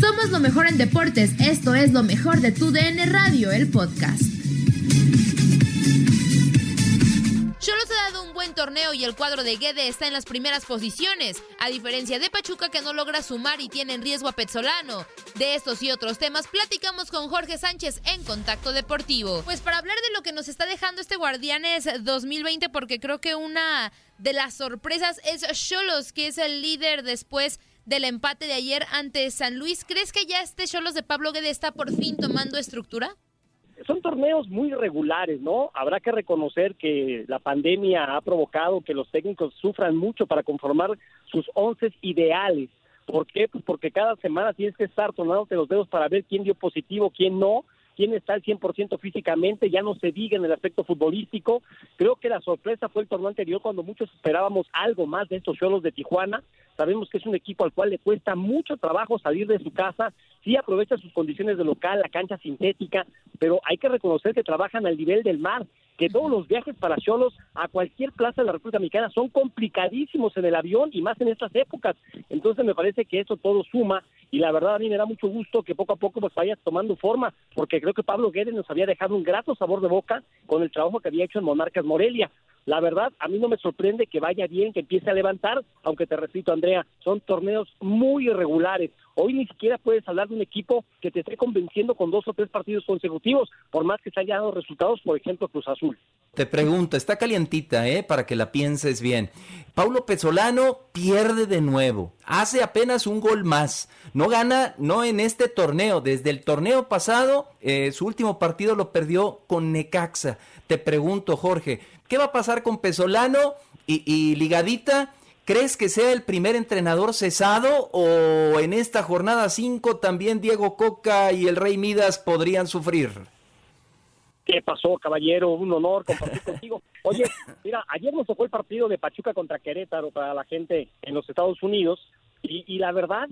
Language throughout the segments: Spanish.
Somos lo mejor en deportes. Esto es lo mejor de tu DN Radio, el podcast. Cholos ha dado un buen torneo y el cuadro de Guede está en las primeras posiciones, a diferencia de Pachuca que no logra sumar y tiene en riesgo a Petzolano. De estos y otros temas platicamos con Jorge Sánchez en Contacto Deportivo. Pues para hablar de lo que nos está dejando este Guardianes 2020, porque creo que una de las sorpresas es Cholos, que es el líder después del empate de ayer ante San Luis. ¿Crees que ya este Cholos de Pablo Guede está por fin tomando estructura? Son torneos muy irregulares, ¿no? Habrá que reconocer que la pandemia ha provocado que los técnicos sufran mucho para conformar sus once ideales. ¿Por qué? Pues porque cada semana tienes que estar tornándote los dedos para ver quién dio positivo, quién no, quién está al 100% físicamente, ya no se diga en el aspecto futbolístico. Creo que la sorpresa fue el torneo anterior cuando muchos esperábamos algo más de estos cholos de Tijuana. Sabemos que es un equipo al cual le cuesta mucho trabajo salir de su casa, sí aprovecha sus condiciones de local, la cancha sintética, pero hay que reconocer que trabajan al nivel del mar, que todos los viajes para Cholos a cualquier plaza de la República Dominicana son complicadísimos en el avión y más en estas épocas. Entonces me parece que eso todo suma y la verdad a mí me da mucho gusto que poco a poco pues vaya tomando forma, porque creo que Pablo Guedes nos había dejado un grato sabor de boca con el trabajo que había hecho en Monarcas Morelia. La verdad, a mí no me sorprende que vaya bien, que empiece a levantar, aunque te repito, Andrea, son torneos muy irregulares. Hoy ni siquiera puedes hablar de un equipo que te esté convenciendo con dos o tres partidos consecutivos, por más que se haya dado resultados, por ejemplo, Cruz Azul. Te pregunto, está calientita, ¿eh? Para que la pienses bien. Paulo Pezzolano pierde de nuevo. Hace apenas un gol más. No gana, no en este torneo. Desde el torneo pasado, eh, su último partido lo perdió con Necaxa. Te pregunto, Jorge, ¿qué va a pasar con Pesolano y, y Ligadita? ¿Crees que sea el primer entrenador cesado o en esta jornada 5 también Diego Coca y el Rey Midas podrían sufrir? ¿Qué pasó, caballero? Un honor compartir contigo. Oye, mira, ayer nos tocó el partido de Pachuca contra Querétaro para la gente en los Estados Unidos y, y la verdad,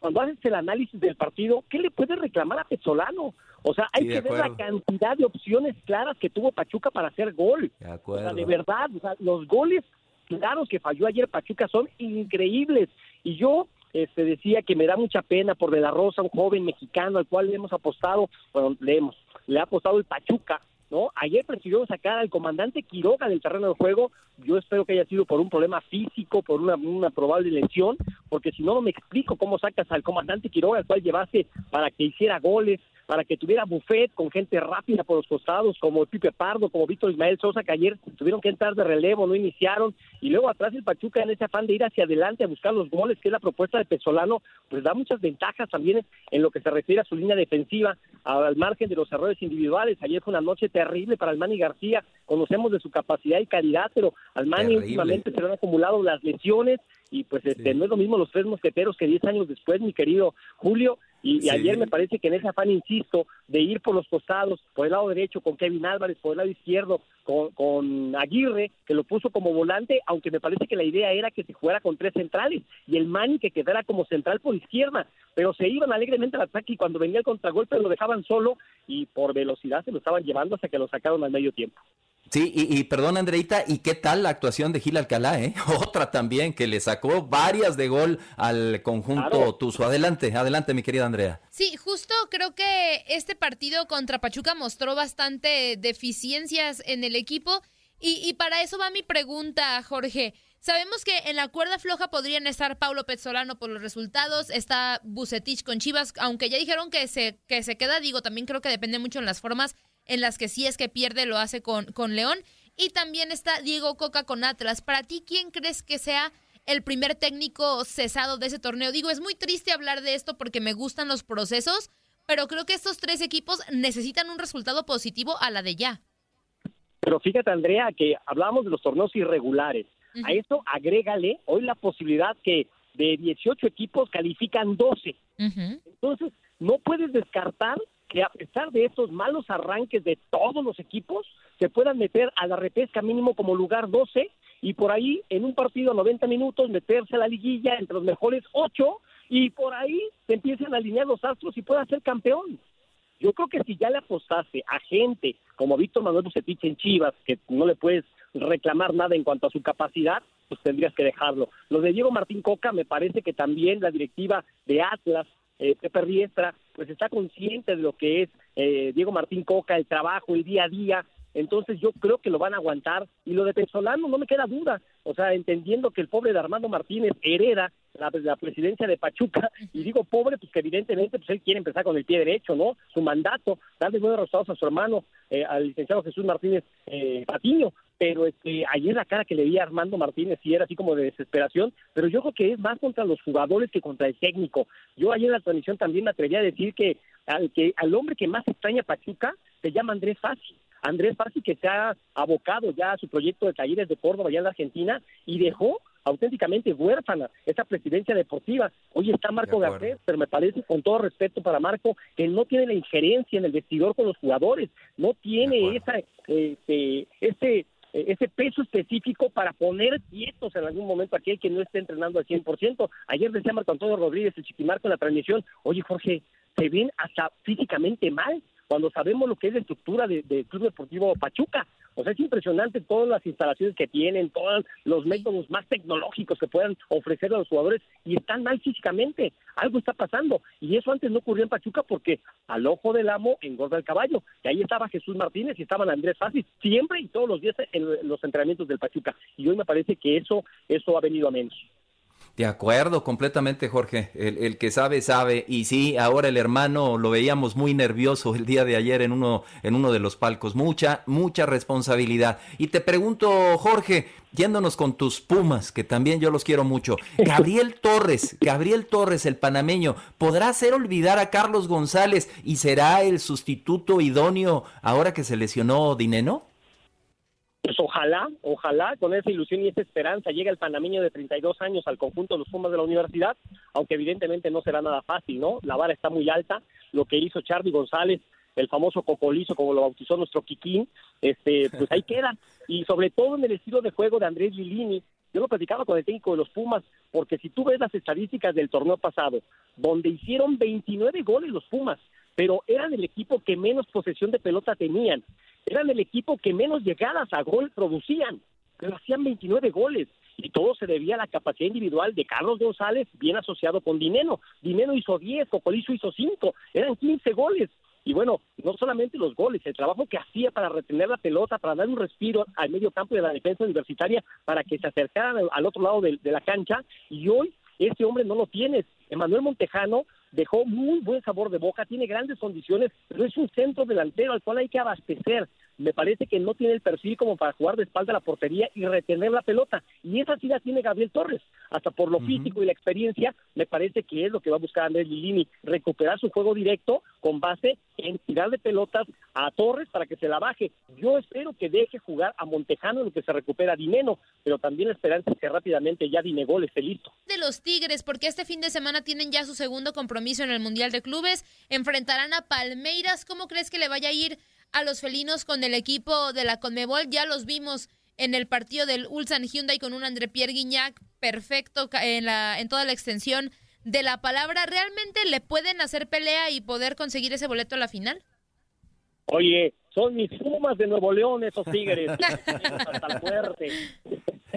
cuando haces el análisis del partido, ¿qué le puedes reclamar a Pezzolano? O sea, hay Sí, que ver la acuerdo. cantidad de opciones claras que tuvo Pachuca para hacer gol. De O sea, acuerdo. de verdad, o sea, los goles claros que falló ayer Pachuca son increíbles. Y yo este, decía que me da mucha pena por De La Rosa, un joven mexicano al cual le hemos apostado, bueno, le hemos, le ha apostado el Pachuca, ¿no? Ayer prefirió sacar al comandante Quiroga del terreno de juego. Yo espero que haya sido por un problema físico, por una, una probable lesión, porque si no, no me explico cómo sacas al comandante Quiroga, al cual llevaste para que hiciera goles, para que tuviera buffet con gente rápida por los costados, como Pipe Pardo, como Víctor Ismael Sosa, que ayer tuvieron que entrar de relevo, no iniciaron, y luego atrás el Pachuca en ese afán de ir hacia adelante a buscar los goles, que es la propuesta de Pesolano, pues da muchas ventajas también en lo que se refiere a su línea defensiva, al margen de los errores individuales. Ayer fue una noche terrible para Almani García, conocemos de su capacidad y calidad, pero Almani últimamente se le han acumulado las lesiones y pues este Sí. no es lo mismo los tres mosqueteros que diez años después, mi querido Julio, y, ayer me parece que en ese afán, insisto, de ir por los costados, por el lado derecho con Kevin Álvarez, por el lado izquierdo con, con Aguirre, que lo puso como volante, aunque me parece que la idea era que se jugara con tres centrales, y el Mani que quedara como central por izquierda, pero se iban alegremente al ataque y cuando venía el contragolpe lo dejaban solo y por velocidad se lo estaban llevando hasta que lo sacaron al medio tiempo. Sí, y, y perdón, Andreita, ¿y qué tal la actuación de Gil Alcalá, eh? Otra también que le sacó varias de gol al conjunto Claro. Tuzo. Adelante, adelante, mi querida Andrea. Sí, justo creo que este partido contra Pachuca mostró bastante deficiencias en el equipo y, y para eso va mi pregunta, Jorge. Sabemos que en la cuerda floja podrían estar Paulo Pezzolano por los resultados, está Bucetich con Chivas, aunque ya dijeron que se, que se queda, digo, también creo que depende mucho en las formas en las que si es que pierde lo hace con, con León. Y también está Diego Coca con Atlas. Para ti, ¿quién crees que sea el primer técnico cesado de ese torneo? Digo, es muy triste hablar de esto porque me gustan los procesos, pero creo que estos tres equipos necesitan un resultado positivo a la de ya. Pero fíjate, Andrea, que hablábamos de los torneos irregulares. A eso agrégale hoy la posibilidad que de 18 equipos califican 12. Entonces, no puedes descartar que a pesar de estos malos arranques de todos los equipos, se puedan meter a la repesca mínimo como lugar 12 y por ahí en un partido a 90 minutos meterse a la liguilla entre los mejores 8 y por ahí se empiezan a alinear los astros y pueda ser campeón. Yo creo que si ya le apostase a gente como Víctor Manuel Bucetich en Chivas, que no le puedes reclamar nada en cuanto a su capacidad, pues tendrías que dejarlo. Lo de Diego Martín Coca, me parece que también la directiva de Atlas, eh, Pepe Riestra, pues está consciente de lo que es eh, Diego Martín Coca, el trabajo, el día a día, entonces yo creo que lo van a aguantar y lo de Penzolano no me queda duda, o sea, entendiendo que el pobre de Armando Martínez hereda la, presidencia de Pachuca y digo pobre pues que evidentemente pues él quiere empezar con el pie derecho, ¿no? Su mandato, darle buenos resultados a su hermano, eh, al licenciado Jesús Martínez eh, Patiño, pero este, ayer la cara que le vi a Armando Martínez sí era así como de desesperación, pero yo creo que es más contra los jugadores que contra el técnico. Yo ayer en la transmisión también me atreví a decir que al, que, al hombre que más extraña Pachuca se llama Andrés Fassi Andrés Fassi que se ha abocado ya a su proyecto de talleres de Córdoba allá en la Argentina y dejó auténticamente huérfana esa presidencia deportiva. Hoy está Marco Garcés, pero me parece, con todo respeto para Marco, que no tiene la injerencia en el vestidor con los jugadores, no tiene esa, este, este ese peso específico para poner quietos en algún momento aquel que no esté entrenando al 100%. Ayer decía Marco Antonio Rodríguez, el Chiquimarco en la transmisión, oye Jorge, se ven hasta físicamente mal cuando sabemos lo que es la estructura del de Club Deportivo Pachuca. O sea, es impresionante todas las instalaciones que tienen, todos los métodos más tecnológicos que puedan ofrecer a los jugadores y están mal físicamente. Algo está pasando. Y eso antes no ocurrió en Pachuca porque al ojo del amo engorda el caballo. Y ahí estaba Jesús Martínez y estaban Andrés Fácil, siempre y todos los días en los entrenamientos del Pachuca. Y hoy me parece que eso, eso ha venido a menos. De acuerdo, completamente, Jorge. El, que sabe, sabe. Y sí, ahora el hermano lo veíamos muy nervioso el día de ayer en uno, en uno de los palcos. Mucha, mucha responsabilidad. Y te pregunto, Jorge, yéndonos con tus Pumas, que también yo los quiero mucho. Gabriel Torres, Gabriel Torres, el panameño, ¿podrá hacer olvidar a Carlos González y será el sustituto idóneo ahora que se lesionó Dineno? Pues ojalá, ojalá con esa ilusión y esa esperanza llegue el panameño de 32 años al conjunto de los Pumas de la universidad, aunque evidentemente no será nada fácil, ¿no? La vara está muy alta, lo que hizo Charlie González, el famoso cocolizo, como lo bautizó nuestro Kikín, este, pues ahí queda, y sobre todo en el estilo de juego de Andrés Lilini, yo lo platicaba con el técnico de los Pumas, porque si tú ves las estadísticas del torneo pasado, donde hicieron 29 goles los Pumas, pero eran el equipo que menos posesión de pelota tenían eran el equipo que menos llegadas a gol producían, pero hacían 29 goles. Y todo se debía a la capacidad individual de Carlos González, bien asociado con Dineno. Dineno hizo 10, Cocolizo hizo 5, eran 15 goles. Y bueno, no solamente los goles, el trabajo que hacía para retener la pelota, para dar un respiro al medio campo de la defensa universitaria, para que se acercaran al otro lado de, de la cancha. Y hoy ese hombre no lo tienes. Emanuel Montejano dejó muy buen sabor de boca, tiene grandes condiciones, pero es un centro delantero al cual hay que abastecer. Me parece que no tiene el perfil como para jugar de espalda a la portería y retener la pelota. Y esa sí la tiene Gabriel Torres. Hasta por lo físico y la experiencia, me parece que es lo que va a buscar Andrés Lilini, recuperar su juego directo con base en tirar de pelotas a Torres para que se la baje. Yo espero que deje jugar a Montejano en lo que se recupera Dineno, pero también la esperanza es que rápidamente ya Dinegol esté listo. De los Tigres, porque este fin de semana tienen ya su segundo compromiso en el Mundial de Clubes, enfrentarán a Palmeiras. ¿Cómo crees que le vaya a ir a los felinos con el equipo de la Conmebol? Ya los vimos en el partido del Ulsan Hyundai con un André Pierre Guignac perfecto en, la, en toda la extensión de la palabra. ¿Realmente le pueden hacer pelea y poder conseguir ese boleto a la final? Oye, son mis fumas de Nuevo León esos tigres. hasta la muerte.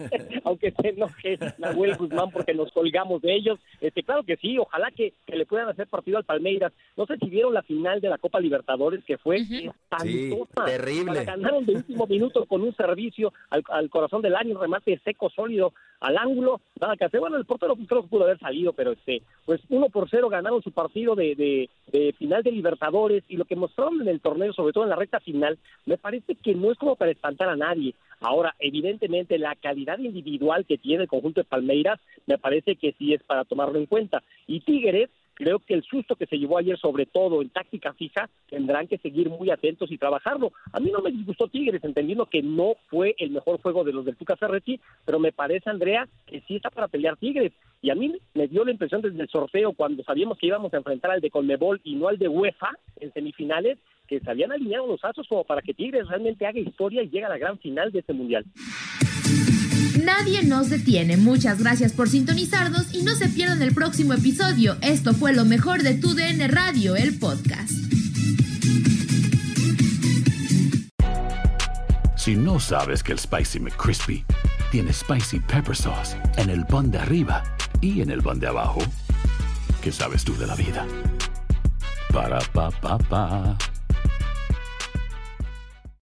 aunque se enoje Nahuel Guzmán porque nos colgamos de ellos. Este, claro que sí, ojalá que, le puedan hacer partido al Palmeiras. No sé si vieron la final de la Copa Libertadores que fue espantosa. terrible. ganaron de último minuto con un servicio al, corazón del año, remate seco, sólido, al ángulo, nada que hacer. Bueno, el portero creo que pudo haber salido, pero este, pues uno por cero ganaron su partido de, de, de final de Libertadores y lo que mostraron en el torneo, sobre todo en la recta final, me parece que no es como para espantar a nadie. Ahora, evidentemente, la calidad individual que tiene el conjunto de Palmeiras me parece que sí es para tomarlo en cuenta. Y Tigres, creo que el susto que se llevó ayer, sobre todo en táctica fija, tendrán que seguir muy atentos y trabajarlo. A mí no me disgustó Tigres, entendiendo que no fue el mejor juego de los del Tuca Ferretti, pero me parece, Andrea, que sí está para pelear Tigres. Y a mí me dio la impresión desde el sorteo, cuando sabíamos que íbamos a enfrentar al de Conmebol y no al de UEFA en semifinales, que se habían alineado los astros como para que Tigres realmente haga historia y llegue a la gran final de este mundial. Nadie nos detiene. Muchas gracias por sintonizarnos y no se pierdan el próximo episodio. Esto fue lo mejor de Tu DN Radio, el podcast. Si no sabes que el Spicy McCrispy tiene Spicy Pepper Sauce en el pan de arriba y en el pan de abajo, ¿qué sabes tú de la vida? Para, pa, pa, pa.